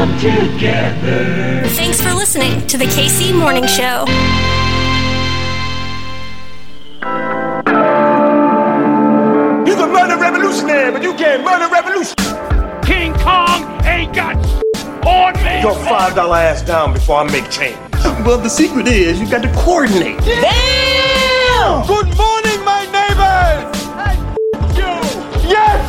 come together. Thanks for listening to the KC Morning Show. You can murder revolutionary, but you can't murder revolution. King Kong ain't got on me. Your five dollar ass down before I make change. Well, the secret is you got to coordinate. Damn! Good morning, my neighbors. Hey, f- you. Yes,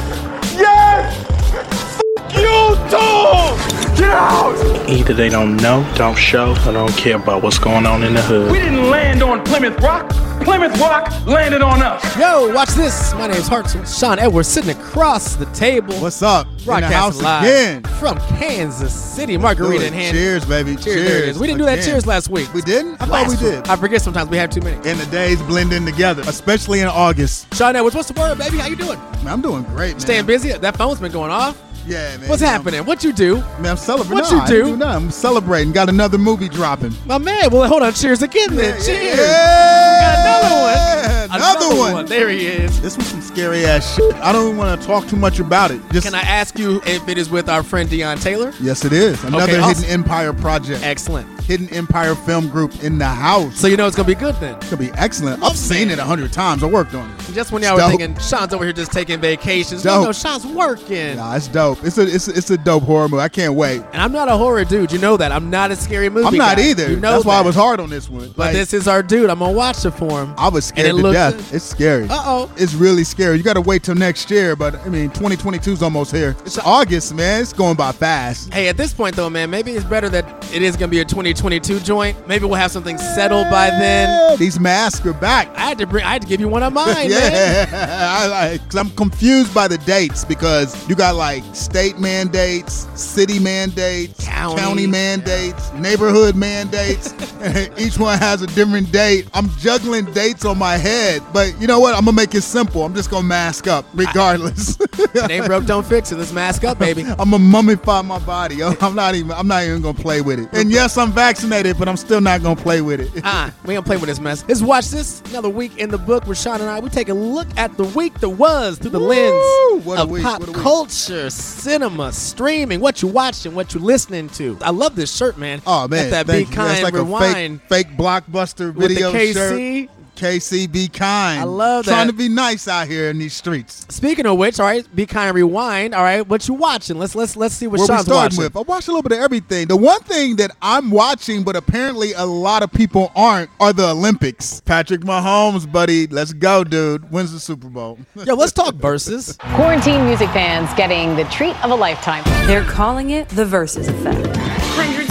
yes. F- you too. Get out. Either they don't know, don't show, or don't care about what's going on in the hood. We didn't land on Plymouth Rock. Plymouth Rock landed on us. Yo, watch this. My name's Hartzell. Shawn Edwards sitting across the table. What's up? In the house live again. from Kansas City. Margarita in hand. Cheers, baby. Cheers. there it is. We didn't do that cheers last week. We didn't? I thought Last we week. did. I forget sometimes we have too many. And the days blend in together, especially in August. Shawn Edwards, what's the word, baby? How you doing? Man, I'm doing great, man. Staying busy? That phone's been going off. Yeah, man. What's happening? What you do? Man, I'm celebrating. What No, you I do? nothing. I'm celebrating. Got another movie dropping. My man. Well, hold on. Cheers again, then. Cheers. Yeah. Got another one. Another one. There he is. This was some scary ass shit. I don't even want to talk too much about it. Just Can I ask you if it is with our friend Deon Taylor? Yes, it is. Another Okay, Hidden. Empire project. Excellent. Hidden Empire Film Group in the house. So you know it's gonna be good then. It's gonna be excellent. I've oh, seen it a hundred times. I worked on it. Just when y'all were thinking Shawn's over here just taking vacations, no, Dope. no, Shawn's working. Nah, it's dope. It's a it's a, it's a dope horror movie. I can't wait. And I'm not a horror dude. You know that. I'm not a scary movie. I'm not guy. either. You know That's why I was hard on this one. But Like, this is our dude. I'm gonna watch it for him. I was And scared it to looked death. It's scary. Uh oh. It's really scary. You got to wait till next year, but I mean, 2022 is almost here. It's August, man. It's going by fast. Hey, at this point though, man, maybe it's better that it is gonna be a 2022 joint. Maybe we'll have something settled by then. These masks are back. I had to bring. I had to give you one of mine, man. yeah, I, I, I'm confused by the dates because you got like state mandates, city mandates, County. mandates, neighborhood mandates. Each one has a different date. I'm juggling dates on my head, but you know what? I'm gonna make it simple. I'm just gonna mask up regardless. It ain't broke, don't fix it. Let's mask up, baby. I'm gonna mummify my body. I'm not even. I'm not even gonna play with it. And yes, I'm vaccinated, but I'm still not gonna play with it. Ah, we gonna play with this mess. Let's watch this. Another week in the book with Sean and I. We take a look at the week that was through the Woo! lens What a of week, pop what a week. culture, cinema, streaming, what you watching, what you listening to. I love this shirt, man. Oh man, Got that thank Be Kind like Rewind a fake, fake blockbuster with the video KC. shirt. KC, be kind. I love that. Trying to be nice out here in these streets. Speaking of which, all right, Be Kind Rewind. All right, what you watching? Let's let's let's see what Where we Shawn's starting watching. with? I watched a little bit of everything. The one thing that I'm watching, but apparently a lot of people aren't, are the Olympics. Patrick Mahomes, buddy, let's go, dude. Wins the Super Bowl. Yo, let's talk Verzuz. Quarantine music fans getting the treat of a lifetime. They're calling it the Verzuz Effect.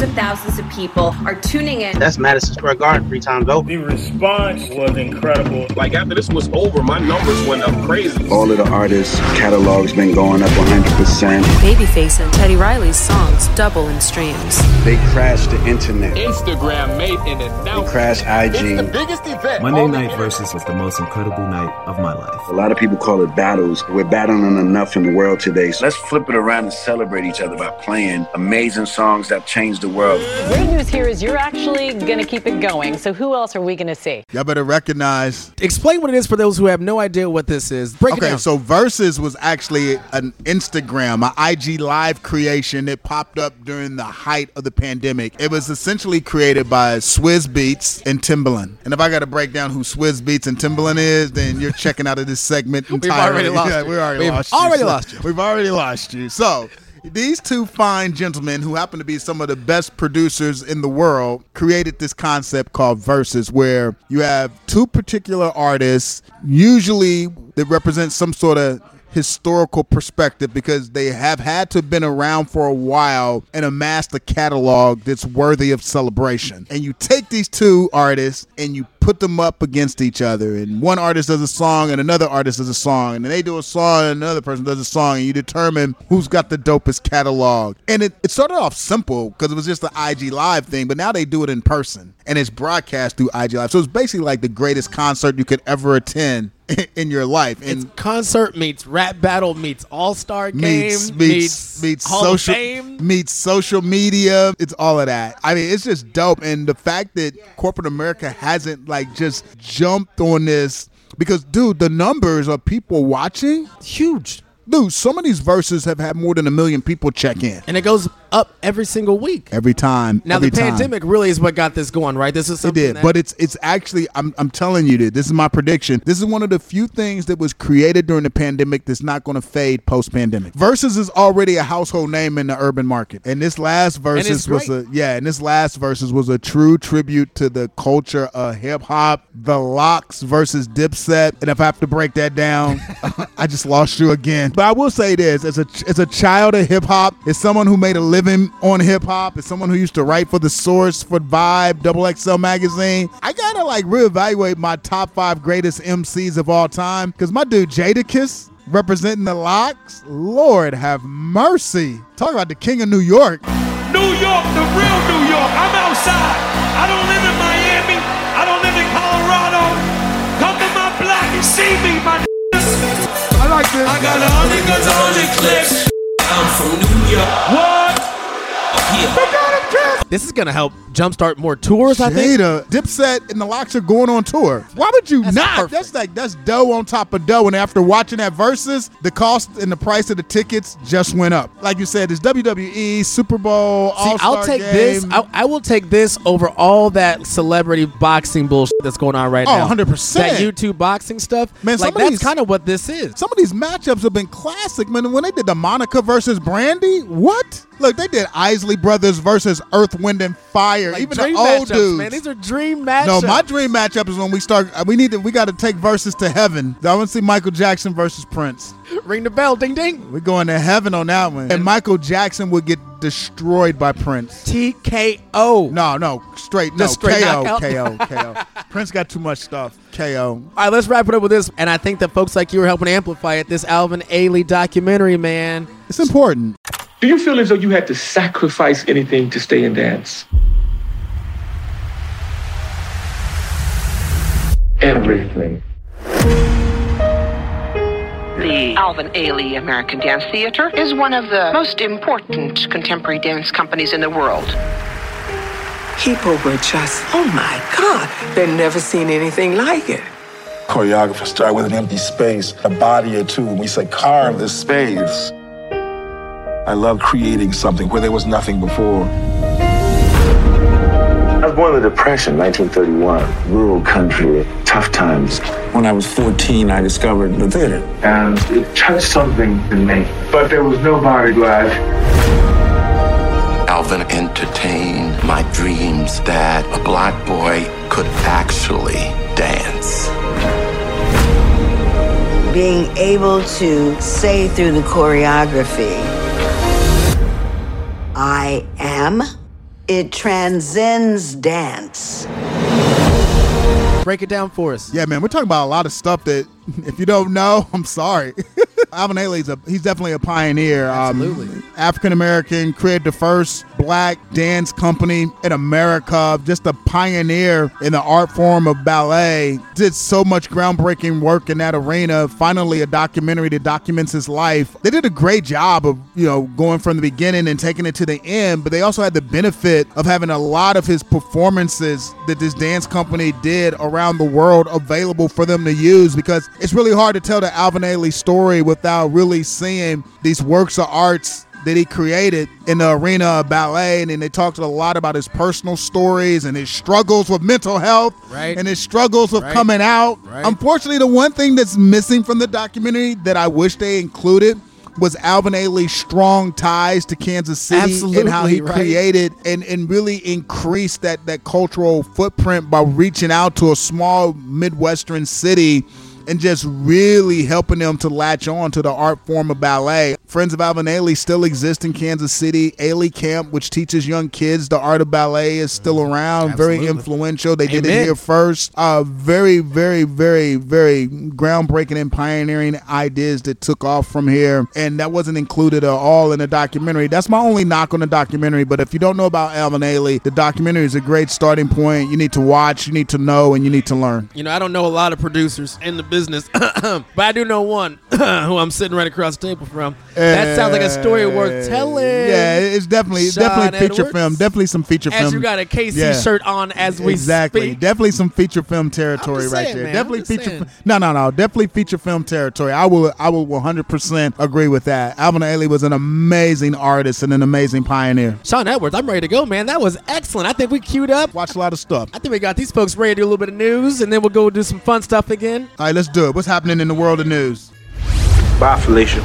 Hundreds of thousands of people are tuning in. That's Madison Square Garden three times over. The response was incredible. Like after this was over, my numbers went up crazy. All of the artists' catalogs been going up 100%. Babyface and Teddy Riley's songs double in streams. They crashed the internet. Instagram made an announcement. They announcement. crashed IG. It's the biggest event. Monday Night Versus was the most incredible night of my life. A lot of people call it battles. We're battling enough in the world today. So let's flip it around and celebrate each other by playing amazing songs that changed the world. Great news here is you're actually going to keep it going. So who else are we going to see? Y'all better recognize. Explain what it is for those who have no idea what this is. Break it Okay, down. so Verzuz was actually an Instagram, an IG live creation It popped up during the height of the pandemic. It was essentially created by Swizz Beatz and Timbaland. And if I got to break down who Swizz Beatz and Timbaland is, then you're checking out of this segment entirely. We've already lost Yeah, you. we already We've lost already you. So- lost you. We've already lost you. So. These two fine gentlemen, who happen to be some of the best producers in the world, created this concept called Verzuz, where you have two particular artists, usually that represent some sort of historical perspective because they have had to have been around for a while and amassed a catalog that's worthy of celebration. And you take these two artists and you put them up against each other. And one artist does a song and another artist does a song. And then they do a song and another person does a song. And you determine who's got the dopest catalog. And it, it started off simple because it was just the ig live thing but now they do it in person. And it's broadcast through ig live. So it's basically like the greatest concert you could ever attend in your life. And it's concert meets rap battle meets all star game meets meets meets Hall social meets social media. It's all of that. I mean, it's just dope, and the fact that corporate America hasn't like just jumped on this because, dude, the numbers of people watching huge. Dude, some of these verses have had more than a million people check in And it goes up every single week. every time. Now every the time. pandemic really is what got this going, right? This is It did, but it's it's actually I'm I'm telling you that this is my prediction. This is one of the few things that was created during the pandemic that's not going to fade post pandemic. Verzuz is already a household name in the urban market, and this last Verzuz was a yeah, and this last Verzuz was a true tribute to the culture of hip hop. The LOX versus Dipset, and if I have to break that down, I just lost you again. But I will say this: as a as a child of hip hop, as someone who made a living on hip hop, as someone who used to write for the Source, for Vibe, Double XL magazine, I gotta like reevaluate my top five greatest MCs of all time because my dude Jadakiss representing the LOX, Lord have mercy. Talk about the king of New York. New York, the real New York. I'm outside. I don't live in Miami. I don't live in Colorado. Come to my block and see me, my I like this. I got a hundred guns, a hundred clips. I'm from New York. What? This is gonna help jumpstart more tours. I think. Jada, Dipset, and the LOX are going on tour. Why would you That's not? perfect. That's like that's dough on top of dough. And after watching that Verzuz, the cost and the price of the tickets just went up. Like you said, it's WWE, Super Bowl, See, All-Star I'll take game. this. I, I will take this over all that celebrity boxing bullshit that's going on right Oh, now. 100%. That YouTube boxing stuff. Man, like some of that's these- kind of what this is. Some of these matchups have been classic, man. When they did the Monica versus Brandy, what? Look, they did Isley Brothers versus Earth, Wind, and Fire. Like Even the old dudes. man. These are dream matchups. No, my dream matchup is when we start. uh, We need to. We got to take Verzuz to heaven. I want to see Michael Jackson versus Prince. ring the bell, ding ding. We're going to heaven on that one. And Michael Jackson would get destroyed by Prince. TKO. No, no, straight, no, straight KO? KO, KO. Prince got too much stuff. KO. All right, let's wrap it up with this. And I think that folks like you are helping amplify it. This Alvin Ailey documentary, man. It's important. Do you feel as though you had to sacrifice anything to stay in dance? Everything. The Alvin Ailey American Dance Theater is one of the most important contemporary dance companies in the world. People were just, oh my God, they'd never seen anything like it. Choreographers start with an empty space, a body or two, and we say, carve this space. I love creating something where there was nothing before. I was born in the Depression, 1931. Rural country, tough times. When I was 14, I discovered the theater. And it touched something in me. But there was nobody glad. Alvin entertained my dreams that a black boy could actually dance. Being able to say through the choreography, I am, it transcends dance. Break it down for us. Yeah, man, we're talking about a lot of stuff that if you don't know, I'm sorry. Alvin Ailey's a he's definitely a pioneer. Absolutely. Um, African American, created the first black dance company in America, just a pioneer in the art form of ballet. Did so much groundbreaking work in that arena. Finally, a documentary that documents his life. They did a great job of, you know, going from the beginning and taking it to the end, but they also had the benefit of having a lot of his performances that this dance company did around the world available for them to use because it's really hard to tell the Alvin Ailey story without really seeing these works of arts that he created in the arena of ballet. And then they talked a lot about his personal stories and his struggles with mental health Right. and his struggles with Right. coming out. Right. Unfortunately, the one thing that's missing from the documentary that I wish they included was Alvin Ailey's strong ties to Kansas City and how he right. created and, and really increased that, that cultural footprint by reaching out to a small Midwestern city and just really helping them to latch on to the art form of ballet. Friends of Alvin Ailey still exist in Kansas City. Ailey Camp, which teaches young kids the art of ballet, is still around. Very influential. They did it here first. Uh, very, very, very, very groundbreaking and pioneering ideas that took off from here. And that wasn't included at all in the documentary. That's my only knock on the documentary. But if you don't know about Alvin Ailey, the documentary is a great starting point. You need to watch, you need to know, and you need to learn. You know, I don't know a lot of producers in the business. but I do know one who I'm sitting right across the table from. that sounds like a story worth eh, telling. Yeah, it's definitely Shawn definitely feature Edwards. film. Definitely some feature film. As you got a KC Yeah. shirt on as we exactly. speak. Definitely some feature film territory just right saying, there. man, Definitely I'm just feature. saying. fi- No, no, no. Definitely feature film territory. I will. I will 100% agree with that. Alvin Ailey was an amazing artist and an amazing pioneer. Shawn Edwards, I'm ready to go, man. That was excellent. I think we queued up. Watch a lot of stuff. I think we got these folks ready to do a little bit of news, and then we'll go do some fun stuff again. All right, let's do it. What's happening in the world of news? Bye, Felicia.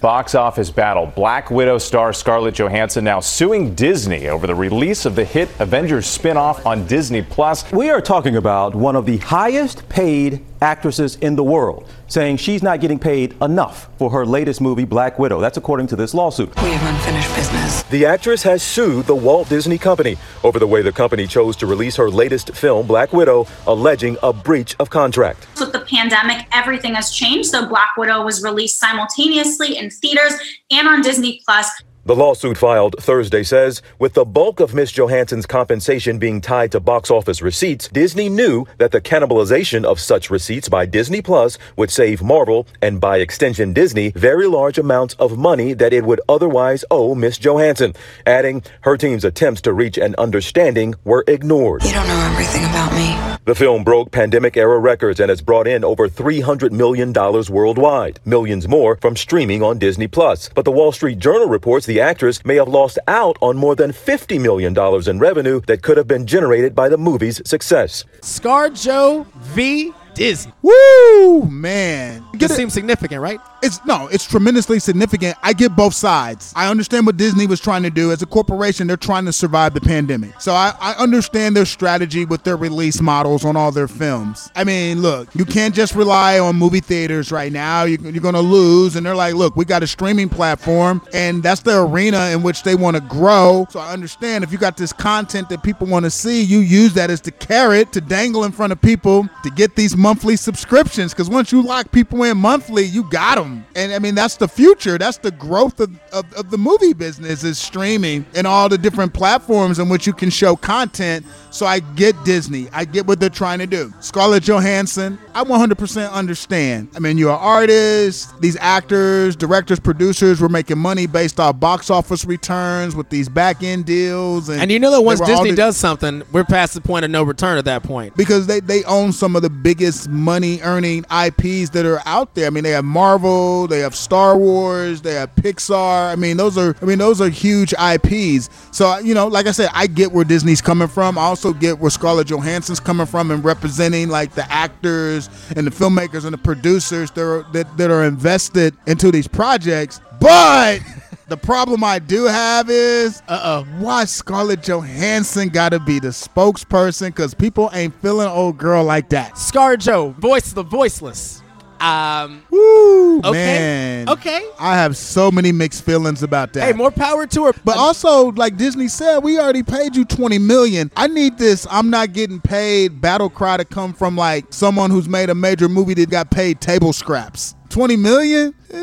Box office battle. Black Widow star Scarlett Johansson now suing Disney over the release of the hit Avengers spin-off on Disney Plus. We are talking about one of the highest paid actresses in the world, saying she's not getting paid enough for her latest movie, Black Widow. That's according to this lawsuit. We have unfinished business. The actress has sued the Walt Disney Company over the way the company chose to release her latest film, Black Widow, alleging a breach of contract. With the pandemic, everything has changed. So Black Widow was released simultaneously in theaters and on Disney Plus. The lawsuit filed Thursday says with the bulk of Miss Johansson's compensation being tied to box office receipts, Disney knew that the cannibalization of such receipts by Disney Plus would save Marvel and by extension Disney very large amounts of money that it would otherwise owe Miss Johansson, adding her team's attempts to reach an understanding were ignored. You don't know everything about me. The film broke pandemic era records and has brought in over $300 million worldwide, millions more from streaming on Disney Plus. But the Wall Street Journal reports the actress may have lost out on more than $50 million in revenue that could have been generated by the movie's success. ScarJo v. Disney. Woo, man. This seems significant, right? It's no, it's tremendously significant. I get both sides. I understand what Disney was trying to do. As a corporation, they're trying to survive the pandemic. So I, I understand their strategy with their release models on all their films. I mean, look, you can't just rely on movie theaters right now. You, you're going to lose. And they're like, look, we got a streaming platform, and that's the arena in which they want to grow. So I understand if you got this content that people want to see, you use that as the carrot to dangle in front of people to get these monthly subscriptions. Because once you lock people in monthly, you got them. Um, and I mean, that's the future. That's the growth of, of, of the movie business is streaming and all the different platforms in which you can show content. So I get Disney. I get what they're trying to do. Scarlett Johansson, I 100% understand. I mean, you're an artist. These actors, directors, producers were making money based off box office returns with these back end deals. And, And you know that once they were all Disney the- does something, we're past the point of no return at that point. because they, they own some of the biggest money earning IPs that are out there. I mean, they have Marvel, they have Star Wars, they have Pixar. I mean, those are I mean, those are huge IPs. So, you know, like I said, I get where Disney's coming from. I also get where Scarlett Johansson's coming from and representing like the actors and the filmmakers and the producers that are, that, that are invested into these projects. But the problem I do have is, uh oh, why Scarlett Johansson got to be the spokesperson? Because people ain't feeling old girl like that. ScarJo, voice the voiceless. Um, Woo, okay. man. Okay. I have so many mixed feelings about that. Hey, more power to her. But also, like Disney said, we already paid you 20 million. I need this I'm not getting paid battle cry to come from like someone who's made a major movie that got paid table scraps. 20 million? Eh,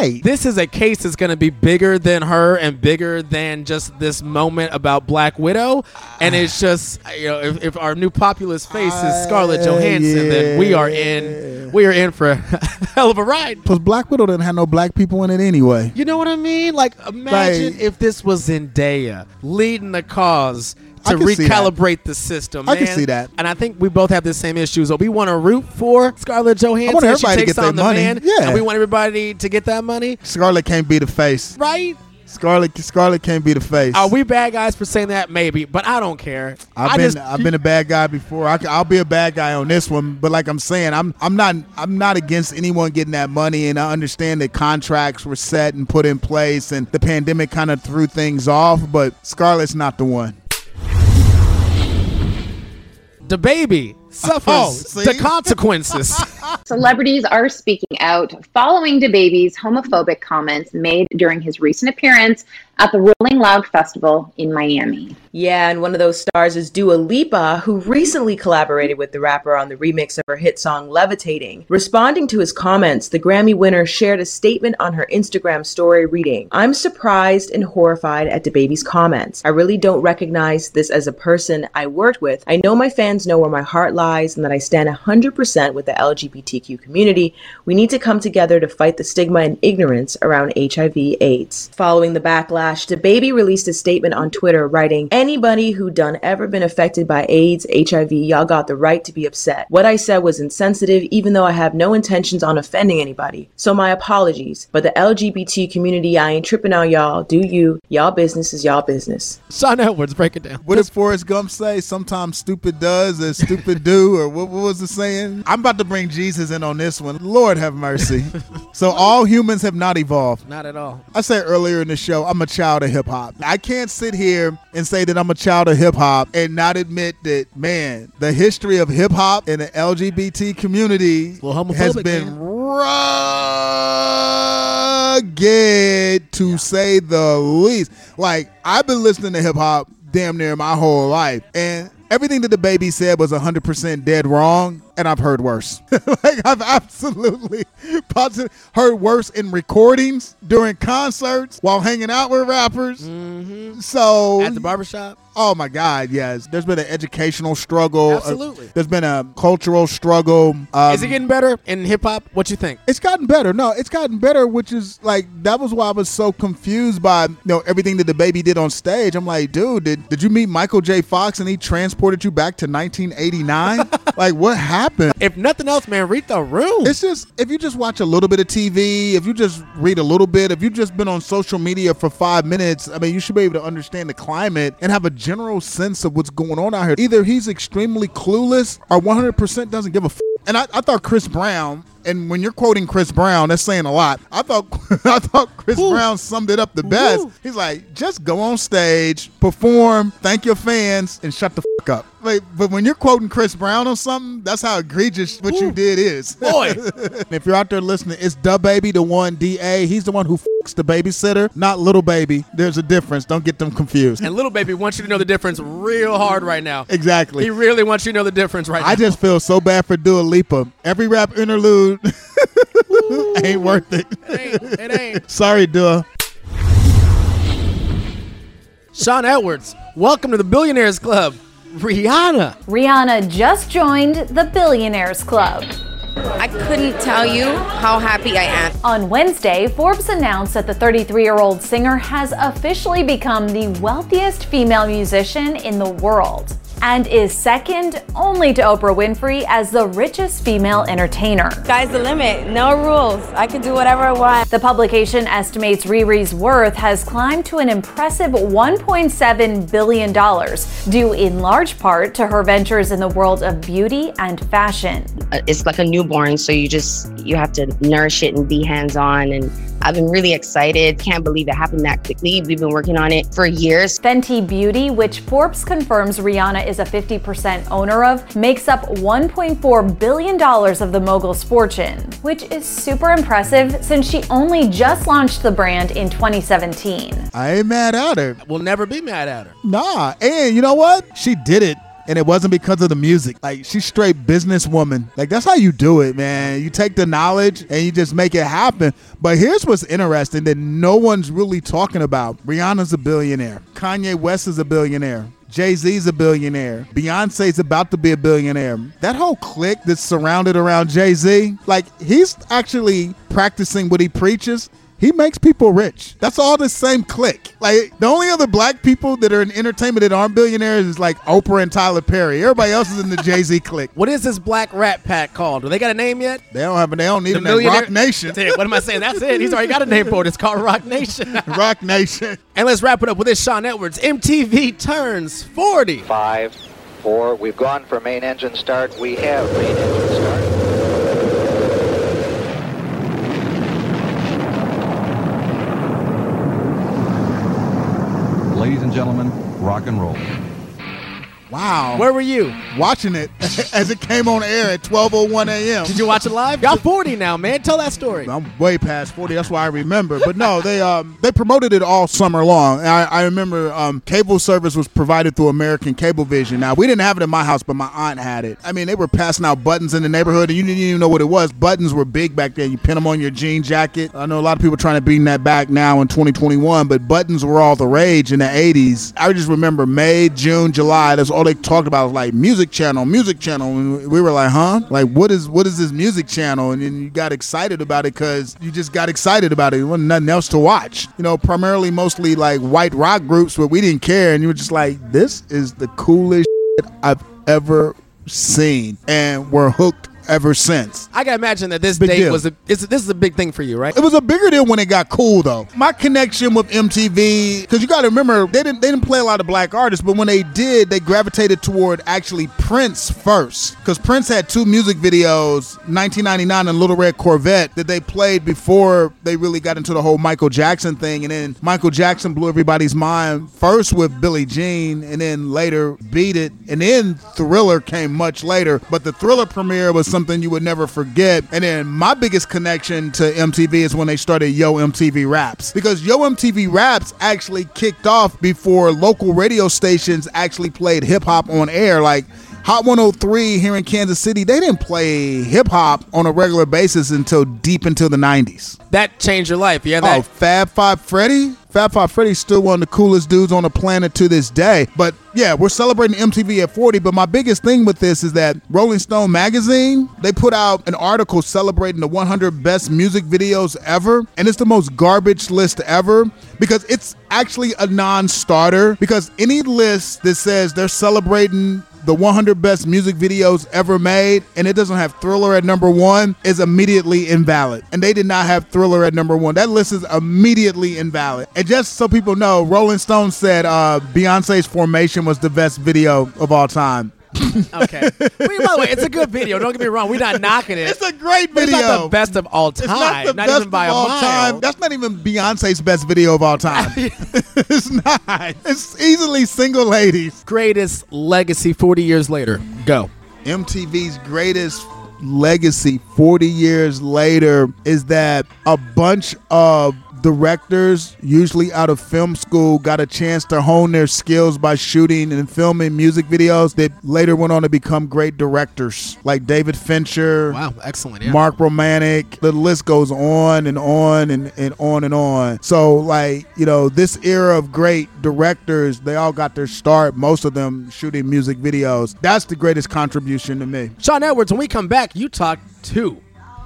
yikes. This is a case that's going to be bigger than her and bigger than just this moment about Black Widow. And it's just, you know, if, if our new populist face is uh, Scarlett Johansson, then we are in, we are in for a hell of a ride. Plus, Black Widow didn't have no black people in it anyway. You know what I mean? Like, imagine Like- if this was Zendaya leading the cause to that. recalibrate the system. I can see that. and I think we both have the same issues. So we want to root for Scarlett Johansson. want as she everybody to get on the money. man, Yeah. and we want everybody to get that money, Scarlett can't be the face. right? Scarlett Scarlett can't be the face. Are we bad guys for saying that? Maybe, but I don't care. I've I been just, I've been a bad guy before. I, will be a bad guy on this one, but like I'm saying, I'm I'm not I'm not against anyone getting that money, and I understand that contracts were set and put in place, and the pandemic kind of threw things off. But Scarlett's not the one. The baby suffers Oh, the consequences. Celebrities are speaking out following DaBaby's homophobic comments made during his recent appearance at the Rolling Loud Festival in Miami. Yeah, and one of those stars is Dua Lipa, who recently collaborated with the rapper on the remix of her hit song Levitating. Responding to his comments, the Grammy winner shared a statement on her Instagram story reading, I'm surprised and horrified at DaBaby's comments. I really don't recognize this as a person I worked with. I know my fans know where my heart lies and that I stand 100% with the LGBTQ community. We need to come together to fight the stigma and ignorance around HIV AIDS. Following the backlash, DaBaby released a statement on Twitter writing, Anybody who done ever been affected by AIDS, HIV, y'all got the right to be upset. What I said was insensitive, even though I have no intentions on offending anybody. So my apologies. But the LGBT community, I ain't tripping on y'all. Do you? Y'all business is y'all business. Shawn Edwards, break it down. What did Forrest Gump say? Sometimes stupid does as stupid do, or what, what was the saying? I'm about to bring Jesus in on this one. Lord have mercy. so all humans have not evolved. Not at all. I said earlier in the show, I'm a child of hip hop. I can't sit here and say that I'm a child of hip hop and not admit that, man, the history of hip hop in the LGBT community has been rugged to say the least. Like, I've been listening to hip hop damn near my whole life. And everything that DaBaby said was 100% dead wrong and I've heard worse. like I've absolutely positive, heard worse in recordings during concerts while hanging out with rappers. Mm-hmm. So at the barbershop. Oh my God, yes. There's been an educational struggle. Absolutely. Uh, there's been a cultural struggle. Um, is it getting better in hip hop? What you think? It's gotten better. No, it's gotten better, which is like that was why I was so confused by you know everything that DaBaby did on stage. I'm like, dude, did did you meet Michael J. Fox and he transported you back to 1989? like what happened? If nothing else, man, read the room. It's just if you just watch a little bit of TV, if you just read a little bit, if you've just been on social media for five minutes, I mean, you should be able to understand the climate and have a general sense of what's going on out here. Either he's extremely clueless or 100% doesn't give a. F- and I, I thought Chris Brown and when you're quoting Chris Brown, that's saying a lot. I thought I thought Chris Ooh. Brown summed it up the best. Ooh. He's like, just go on stage, perform, thank your fans, and shut the fuck up. Like, but when you're quoting Chris Brown on something, that's how egregious what Ooh. you did is. Boy, if you're out there listening, it's DaBaby, the one Da. He's the one who fucks the babysitter, not Lil Baby. There's a difference. Don't get them confused. And Lil Baby wants you to know the difference real hard right now. Exactly. He really wants you to know the difference right I now. I just feel so bad for Dua Lipa. Every rap interlude. ain't worth it. It ain't. It ain't. Sorry, Dua. Shawn Edwards, welcome to the Billionaires Club. Rihanna. Rihanna just joined the Billionaires Club. I couldn't tell you how happy I am. On Wednesday, Forbes announced that the 33 year old singer has officially become the wealthiest female musician in the world and is second only to Oprah Winfrey as the richest female entertainer. Sky's the limit, no rules. I can do whatever I want. The publication estimates Riri's worth has climbed to an impressive $1.7 billion, due in large part to her ventures in the world of beauty and fashion. Uh, it's like a newborn, so you just you have to nourish it and be hands-on and I've been really excited. Can't believe it happened that quickly. We've been working on it for years. Fenty Beauty, which Forbes confirms Rihanna is a 50% owner of, makes up $1.4 billion of the mogul's fortune, which is super impressive since she only just launched the brand in 2017. I ain't mad at her. We'll never be mad at her. Nah, and you know what? She did it and it wasn't because of the music. Like she's straight businesswoman. Like that's how you do it, man. You take the knowledge and you just make it happen. But here's what's interesting that no one's really talking about. Rihanna's a billionaire. Kanye West is a billionaire. Jay Z's a billionaire. Beyonce's about to be a billionaire. That whole clique that's surrounded around Jay Z, like he's actually practicing what he preaches he makes people rich. That's all the same clique. Like the only other black people that are in entertainment that aren't billionaires is like Oprah and Tyler Perry. Everybody else is in the Jay Z clique. What is this black rat pack called? Do they got a name yet? They don't have. A, they don't need the a name. Roc Nation. What am I saying? That's it. He's already got a name for it. It's called Roc Nation. Roc Nation. And let's wrap it up with this. Shawn Edwards. MTV turns forty. Five, four. We've gone for main engine start. We have main engine start. Ladies and gentlemen, rock and roll. Wow. Where were you? Watching it as it came on air at 12:01 a.m. Did you watch it live? Y'all 40 now, man. Tell that story. I'm way past 40. That's why I remember. But no, they um they promoted it all summer long. And I, I remember um cable service was provided through American Cablevision. Now we didn't have it in my house, but my aunt had it. I mean, they were passing out buttons in the neighborhood, and you didn't even know what it was. Buttons were big back then. You pin them on your jean jacket. I know a lot of people trying to bring that back now in 2021, but buttons were all the rage in the 80s. I just remember May, June, July. That's all they talked about was like music channel, music channel, and we were like, huh? Like what is what is this music channel? And then you got excited about it because you just got excited about it. There wasn't nothing else to watch. You know, primarily mostly like white rock groups, but we didn't care, and you were just like, this is the coolest I've ever seen, and we're hooked ever since. I gotta imagine that this Big date deal. was a it's, this is a big thing for you, right? It was a bigger deal when it got cool though. My connection with MTV, because you got to remember they didn't they didn't play a lot of black artists, but when they did, they gravitated toward actually Prince first, because Prince had two music videos, 1999 and Little Red Corvette, that they played before they really got into the whole Michael Jackson thing, and then Michael Jackson blew everybody's mind first with Billie Jean, and then later Beat It, and then Thriller came much later, but the Thriller premiere was something you would never forget. And then my biggest connection to MTV is when they started Yo MTV Raps. Because Yo MTV Raps actually kicked off before local radio stations actually played hip hop on air. Like Hot 103 here in Kansas City, they didn't play hip hop on a regular basis until deep into the 90s. That changed your life. Yeah. Oh, Fab Five Freddy? Fab Five Freddy's still one of the coolest dudes on the planet to this day. But yeah, we're celebrating MTV at 40. But my biggest thing with this is that Rolling Stone magazine, they put out an article celebrating the 100 best music videos ever. And it's the most garbage list ever because it's actually a non starter. Because any list that says they're celebrating the 100 best music videos ever made and it doesn't have thriller at number one is immediately invalid. And they did not have thriller at number one. That list is immediately invalid. And just so people know rolling stone said uh, beyonce's formation was the best video of all time okay. By the way, it's a good video. Don't get me wrong. We're not knocking it. It's a great video. It's not the best of all time. It's not the best even by of a all mile. time. That's not even Beyonce's best video of all time. it's not. It's easily single ladies. Greatest legacy 40 years later. Go. MTV's greatest legacy 40 years later is that a bunch of directors, usually out of film school, got a chance to hone their skills by shooting and filming music videos that later went on to become great directors, like David Fincher. Wow, excellent. Yeah. Mark Romanek. The list goes on and on and, and on and on. So, like, you know, this era of great directors, they all got their start, most of them shooting music videos. That's the greatest contribution to me. Shawn Edwards, when we come back, you talk to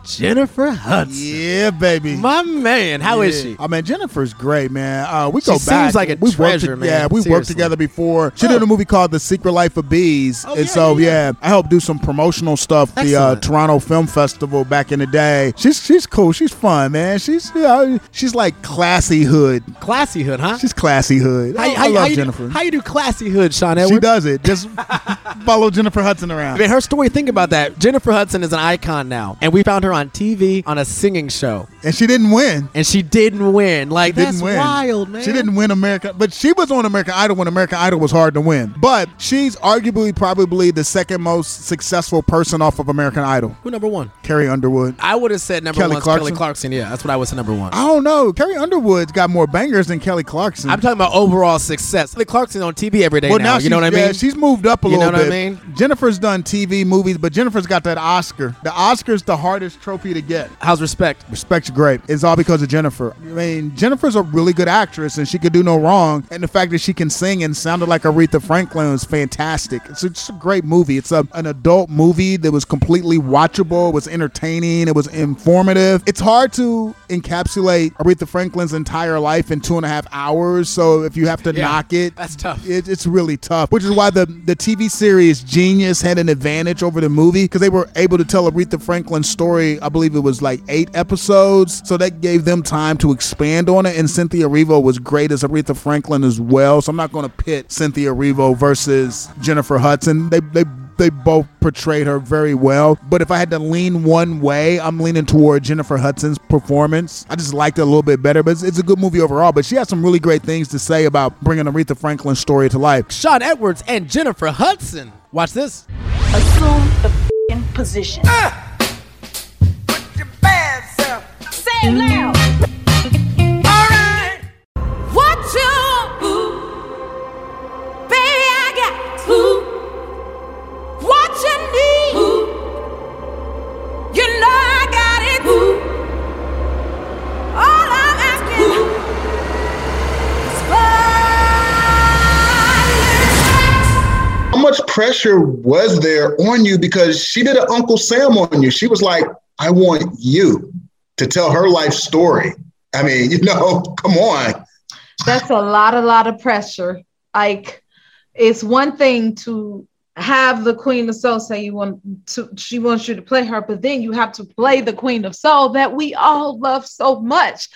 Jennifer Hudson. Yeah, baby. My man, how is Yeah. she? I mean, Jennifer's great, man. Uh, we She go seems back. like a we treasure, worked, man. Yeah, we worked together before. She did a movie called The Secret Life of Bees, Oh, and yeah, so yeah, yeah, I helped do some promotional stuff. The uh, Toronto Film Festival back in the day. She's she's cool. She's fun, man. She's you know, she's like classy hood. Classy hood, huh? She's classy hood. I, I love you Jennifer. Do, how you do classy hood, Shawn she does it. Just follow Jennifer Hudson around. I mean, her story, think about that. Jennifer Hudson is an icon now. And we found her on TV on a singing show. And she didn't win. And she didn't win. Like, She that's didn't win. wild, man. She didn't win America, but she was on American Idol when American Idol was hard to win. But she's arguably probably the second most successful person off of American Idol. Who number one? Carrie Underwood. I would have said number Kelly one Kelly Clarkson? Clarkson. Yeah, that's what I would say number one. I don't know. Carrie Underwood's got more bangers than Kelly Clarkson. I'm talking about overall success. Kelly Clarkson on TV every day now. You know what I she's- yeah, mean? she's moved up a little bit. You know little what I bit. mean? Jennifer's done TV movies, but Jennifer's got that Oscar. The Oscar's the hardest trophy to get. How's respect? Respect's great. It's all because of Jennifer. I mean, Jennifer's a really good actress, and she could do no wrong. And the fact that she can sing and sounded like Aretha Franklin is fantastic. It's just a great movie. It's a, an adult movie that was completely watchable. It was entertaining. It was informative. It's hard to encapsulate Aretha Franklin's entire life in two and a half hours. So if you have to Yeah, knock it, that's tough. it, it's really tough, which is why the, the TV series Genius had an advantage over the movie because they were able to tell Aretha Franklin's story. I believe it was like eight episodes, so that gave them time to expand on it. And Cynthia Erivo was great as Aretha Franklin as well. So I'm not going to pit Cynthia Erivo versus Jennifer Hudson. They they they both portrayed her very well. But if I had to lean one way, I'm leaning toward Jennifer Hudson's performance. I just liked it a little bit better, but it's, it's a good movie overall. But she has some really great things to say about bringing Aretha Franklin's story to life. Shawn Edwards and Jennifer Hudson. Watch this. Assume the f***ing position. Ah! Say it loud. Much pressure was there on you because she did an Uncle Sam on you? She was like, I want you to tell her life story. I mean, you know, come on. That's a lot, a lot of pressure. Like, it's one thing to have the Queen of Soul say you want to, she wants you to play her, but then you have to play the Queen of Soul that we all love so much.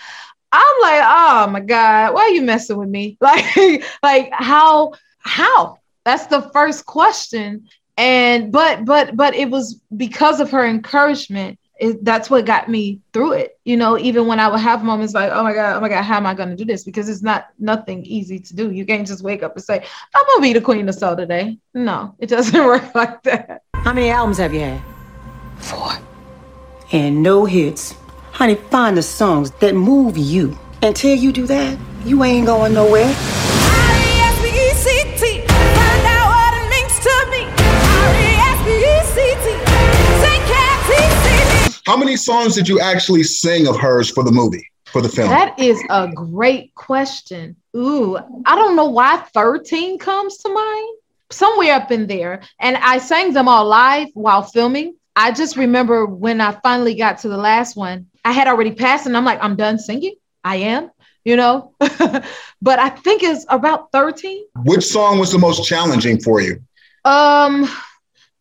I'm like, oh my God, why are you messing with me? Like, like how, how? That's the first question. And but but but it was because of her encouragement it, that's what got me through it. You know, even when I would have moments like, oh my God, oh my God, how am I going to do this? Because it's not nothing easy to do. You can't just wake up and say, I'm going to be the queen of soul today. No, it doesn't work like that. How many albums have you had? Four. And no hits. Honey, find the songs that move you. Until you do that, you ain't going nowhere. How many songs did you actually sing of hers for the movie, for the film? That is a great question. Ooh, I don't know why 13 comes to mind. Somewhere up in there. And I sang them all live while filming. I just remember when I finally got to the last one, I had already passed and I'm like, I'm done singing. I am, you know, but I think it's about 13. Which song was the most challenging for you? Um,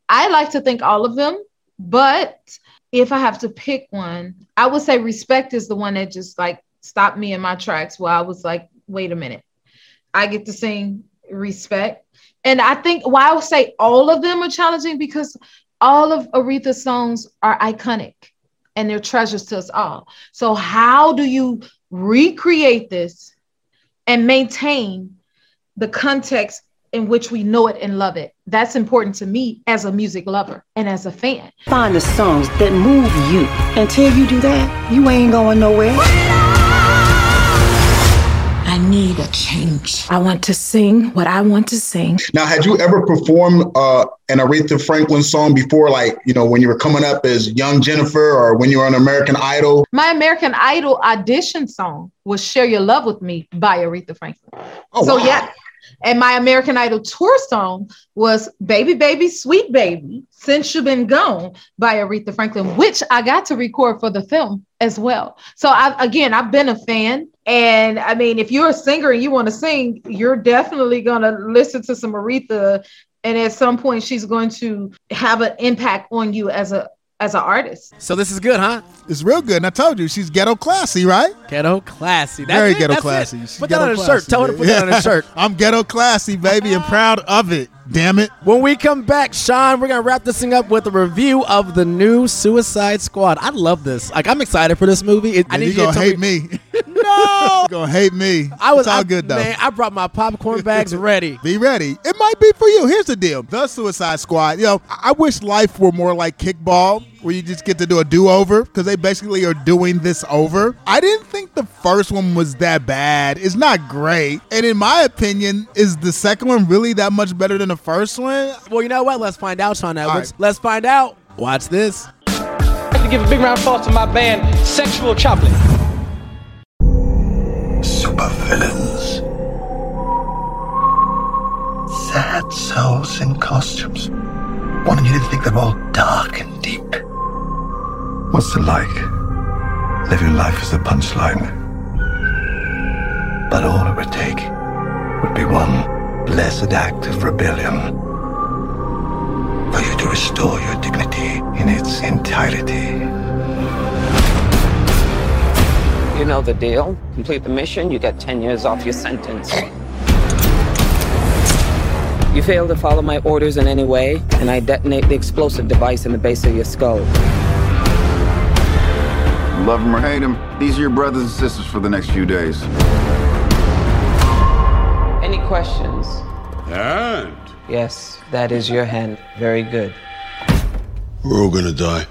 I like to think all of them, but if I have to pick one, I would say respect is the one that just like stopped me in my tracks where I was like, wait a minute. I get to sing respect. And I think why I would say all of them are challenging because all of Aretha's songs are iconic and they're treasures to us all. So how do you recreate this and maintain the context in which we know it and love it? That's important to me as a music lover and as a fan. Find the songs that move you. Until you do that, you ain't going nowhere. I need a change. I want to sing what I want to sing. Now, had you ever performed uh, an Aretha Franklin song before, like, you know, when you were coming up as young Jennifer or when you were on American Idol? My American Idol audition song was Share Your Love with Me by Aretha Franklin. Oh, so, wow. yeah. And my American Idol tour song was Baby, Baby, Sweet Baby, Since You've Been Gone by Aretha Franklin, which I got to record for the film as well. So, I, again, I've been a fan. And I mean, if you're a singer and you want to sing, you're definitely going to listen to some Aretha. And at some point, she's going to have an impact on you as a as an artist. So this is good, huh? It's real good. And I told you, she's ghetto classy, right? Ghetto classy. That's Very it? ghetto That's classy. it. She's Put that on a classy, shirt. Tell her to put baby. that on a shirt. I'm ghetto classy, baby, and proud of it. Damn it. When we come back, Shawn, we're gonna wrap this thing up with a review of the new Suicide Squad. I love this. Like, I'm excited for this movie. It, I need you to hate me. No, you gonna hate me. I was it's all I- good though. Man, I brought my popcorn bags ready. Be ready. It might be for you. Here's the deal. The Suicide Squad. You know, I I wish life were more like kickball, where you just get to do a do-over, because they basically are doing this over. I didn't think the first one was that bad. It's not great. And in my opinion, is the second one really that much better than the first one? Well, you know what? Let's find out, Shawn Edwards. Let's find out. Watch this. I'd like to give a big round of applause to my band, Sexual Chocolate. Supervillains. Sad souls in costumes. Wanting you to think they're all dark and deep. What's it like? Living life as a punchline. But all it would take would be one blessed act of rebellion. For you to restore your dignity in its entirety. You know the deal. Complete the mission, you get 10 years off your sentence. You fail to follow my orders in any way, and I detonate the explosive device in the base of your skull. Love him or hate him, these are your brothers and sisters for the next few days. Any questions? And? Yes, that is your hand. Very good. We're all gonna die.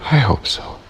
I hope so.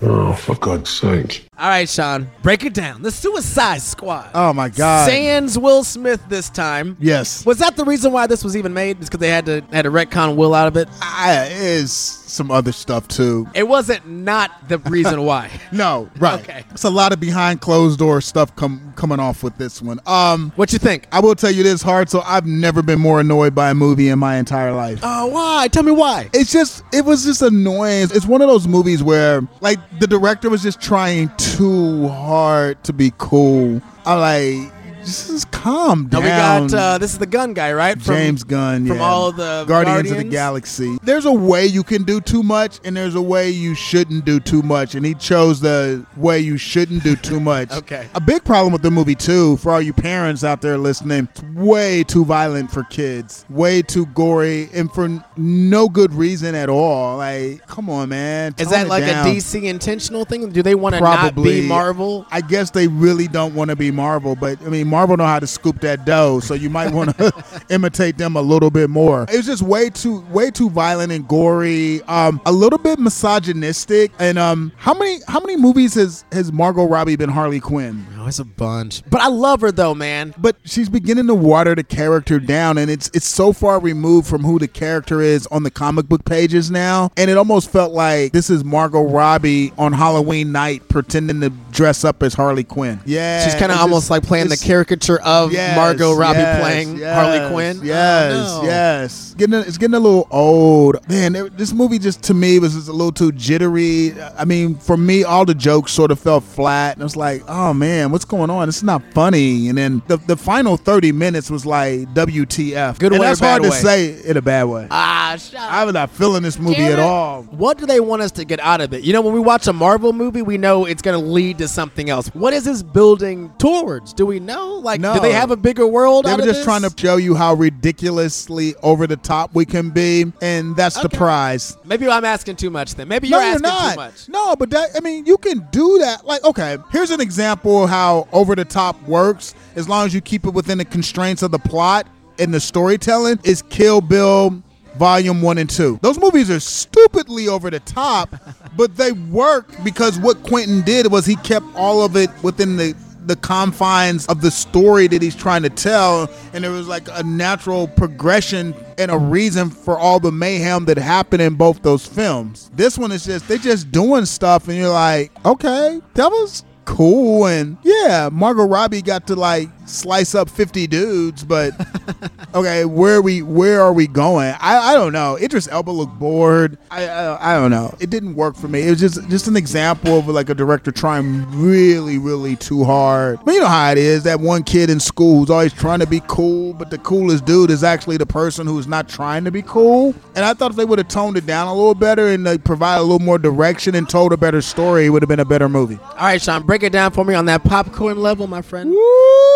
Oh, for God's sake. All right, Shawn, break it down. The Suicide Squad. Oh my God. Sans Will Smith this time. Yes. Was that the reason why this was even made? Just because they had to had to retcon Will out of it? I, is some other stuff too. It wasn't not the reason why. no, right. Okay. It's a lot of behind closed door stuff com- coming off with this one. Um, what you think? I will tell you this hard. So I've never been more annoyed by a movie in my entire life. Oh, why? Tell me why. It's just it was just annoying. It's one of those movies where like the director was just trying too hard to be cool. I'm like, just calm Now down. we got uh, this is the Gunn guy, right? From, James Gunn from yeah. all the Guardians, of the Galaxy. There's a way you can do too much, and there's a way you shouldn't do too much, and he chose the way you shouldn't do too much. Okay. A big problem with the movie too, for all you parents out there listening, it's way too violent for kids, way too gory, and for no good reason at all. Like, come on, man. Is that like down. a DC intentional thing? Do they want to not be Marvel? I guess they really don't want to be Marvel, but I mean, Marvel know how to scoop that dough, so you might want to imitate them a little bit more. It was just way too, way too violent and gory. Um, a little bit misogynistic. And um, how many, how many movies has has Margot Robbie been Harley Quinn? It's a bunch. But I love her though, man. But she's beginning to water the character down, and it's it's so far removed from who the character is on the comic book pages now, and it almost felt like this is Margot Robbie on Halloween night pretending to dress up as Harley Quinn. Yeah, She's kind of almost just- like playing the caricature of Yes, Margot Robbie yes, playing yes, Harley Quinn. Oh, yes, Oh, no. yes. Getting a, it's getting a little old. Man, it- this movie just to me was just a little too jittery. I mean, for me, all the jokes sort of felt flat, and I was like, oh man, what's going on? It's not funny. And then the, the final thirty minutes was like WTF. Good and way That's hard to say in a bad way. Ah, shut I was not feeling this movie Damn at it. all. What do they want us to get out of it? You know, when we watch a Marvel movie, we know it's going to lead to something else. What is this building towards? Do we know? Like, no. do they have a bigger world They were just this? trying to show you how ridiculously over the top we can be, and that's the prize. Maybe I'm asking too much then. Maybe you're no, asking you're not. too much. No, but that I mean, you can do that. Like, okay, here's an example of how over the top works. As long as you keep it within the constraints of the plot and the storytelling, is Kill Bill. Volume one and two. Those movies are stupidly over the top, but they work because what Quentin did was he kept all of it within the the confines of the story that he's trying to tell and there was like a natural progression and a reason for all the mayhem that happened in both those films this one is just they're just doing stuff and you're like okay that was cool and yeah margot robbie got to like slice up 50 dudes but okay where are we where are we going? I i don't know. Idris elba looked bored. I, I i don't know. It didn't work for me. It was just just an example of like a director trying really really too hard. But you know how it is. That one kid in school who's always trying to be cool but the coolest dude is actually the person who's not trying to be cool. And i thought if they would have toned it down a little better and like provided a little more direction and told a better story it would have been a better movie. All right, Shawn, break it down for me on that popcorn level, my friend.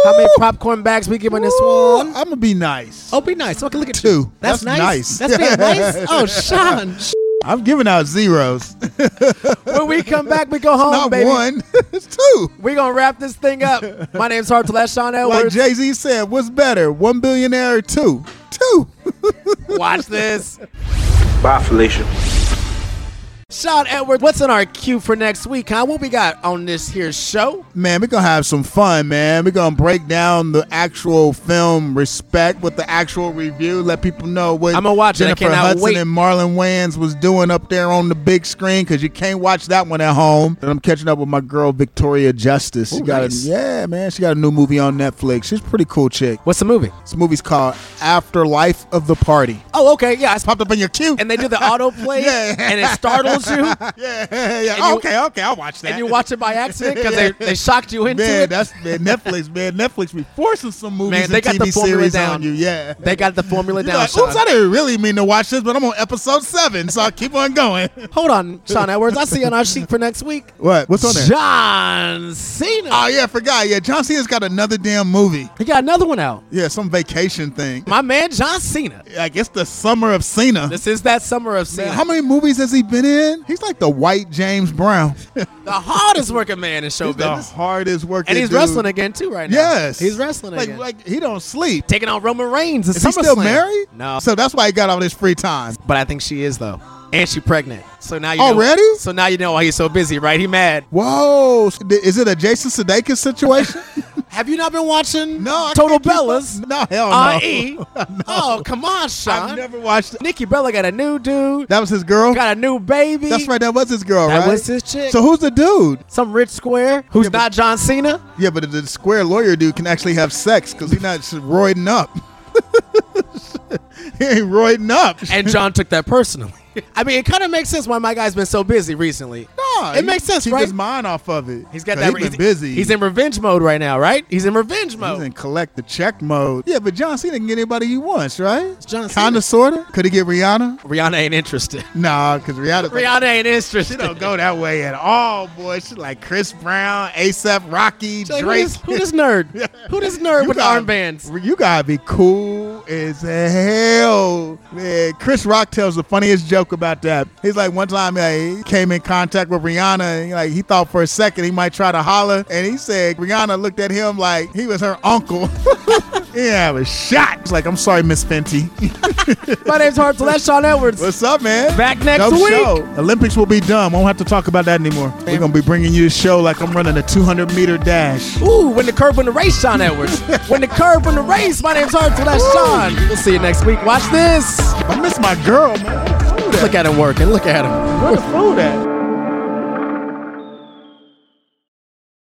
How many popcorn bags we giving this one? i'm gonna be nice Oh, be nice. Okay, look at two you. That's, nice. That's being nice. Oh, Shawn. i'm giving out zeros when we come back, we go home, not baby. one it's two We're going to wrap this thing up. My name's Hartzell. That's Shawn like jay-z said what's better one billionaire or two two Watch this. Bye, Felicia. Shawn Edwards, what's in our queue for next week, huh? What we got on this here show? Man, we're gonna have some fun, man. We're gonna break down the actual film respect with the actual review. Let people know what I'ma watch it. I Jennifer cannot Hudson wait. and Marlon Wayans was doing up there on the big screen because you can't watch that one at home. And I'm catching up with my girl Victoria Justice. She Ooh, got nice. a, yeah, man. She got a new movie on Netflix. She's a pretty cool chick. What's the movie? This movie's called Afterlife of the Party. Oh, okay. Yeah, it's Popped up in your queue. and they do the autoplay, Yeah. and it startles you. yeah, yeah. You- okay, okay, I'll watch that. And you watch it by accident because they, they shocked you into man, it. that's man, Netflix, man. Netflix be forcing some movies Man, they got TV the formula series down. on you. Yeah. They got the formula You're down. like, Oops. I didn't really mean to watch this, but I'm on episode seven, so I keep on going. Hold on, Shawn Edwards. I see on our sheet for next week. What? What's on there? John Cena. Oh yeah, I forgot. Yeah, John Cena's got another damn movie. He got another one out. Yeah, some vacation thing. My man, John Cena. I guess the summer of Cena. This is that summer of Cena. Man, how many movies has he been in? He's like the white James Brown. the hardest working man in show He's the hardest working. Man. And he's dude. wrestling again too right now. Yes, he's wrestling like, again. Like he don't sleep. Taking on Roman Reigns. Is he still SummerSlam. married? No. So that's why he got all this free time. But I think she is though, and she pregnant. So now you oh, know- Already? so now you know why he's so busy, right? He mad. Whoa! Is it a Jason Sudeikis situation? Have you not been watching no, I Total. Bellas? No, hell no. E. Oh, come on, Shawn. I've never watched. It. Nikki Bella got a new dude. That was his girl. Got a new baby. That's right. That was his girl, That right? was his chick. So who's the dude? Some rich square who's not John Cena. Yeah, but the square lawyer dude can actually have sex because he's not just roiding up. he ain't roiding up. And John took that personally. I mean, it kind of makes sense why my guy's been so busy recently. No, it makes sense, keep right? his mind off of it. He's got that. He's he's busy. He's in revenge mode right now, right? He's in revenge mode. He's in collect the check mode. Yeah, but John Cena can get anybody he wants, right? John Cena. Kinda, sorta. Could he get Rihanna? Rihanna ain't interested. Nah, because Rihanna. Rihanna ain't interested. She don't go that way at all, boy. She like Chris Brown, ASAP, Rocky, She's like, who Drake. this, who this nerd? Who this nerd You with gotta- the armbands? You gotta be cool as hell, man. Chris Rock tells the funniest joke about that. He's like, one time like, he came in contact with Rihanna, and like he thought for a second he might try to holler, and he said Rihanna looked at him like he was her uncle. yeah, I was shocked. Like, I'm sorry, Miss Fenty. My name's Hartzell. That's Shawn Edwards. What's up, man? Back next Dope week. Show. Olympics will be dumb. done. Won't have to talk about that anymore. We're gonna be bringing you a show like I'm running a 200 meter dash. Ooh, when the curve, when the race, Shawn Edwards. when the curve, when the race. My name's Hartzell. That's Shawn. We'll see you next week. Watch this. I miss my girl, man. Look at him working. Look at him. Where the food at?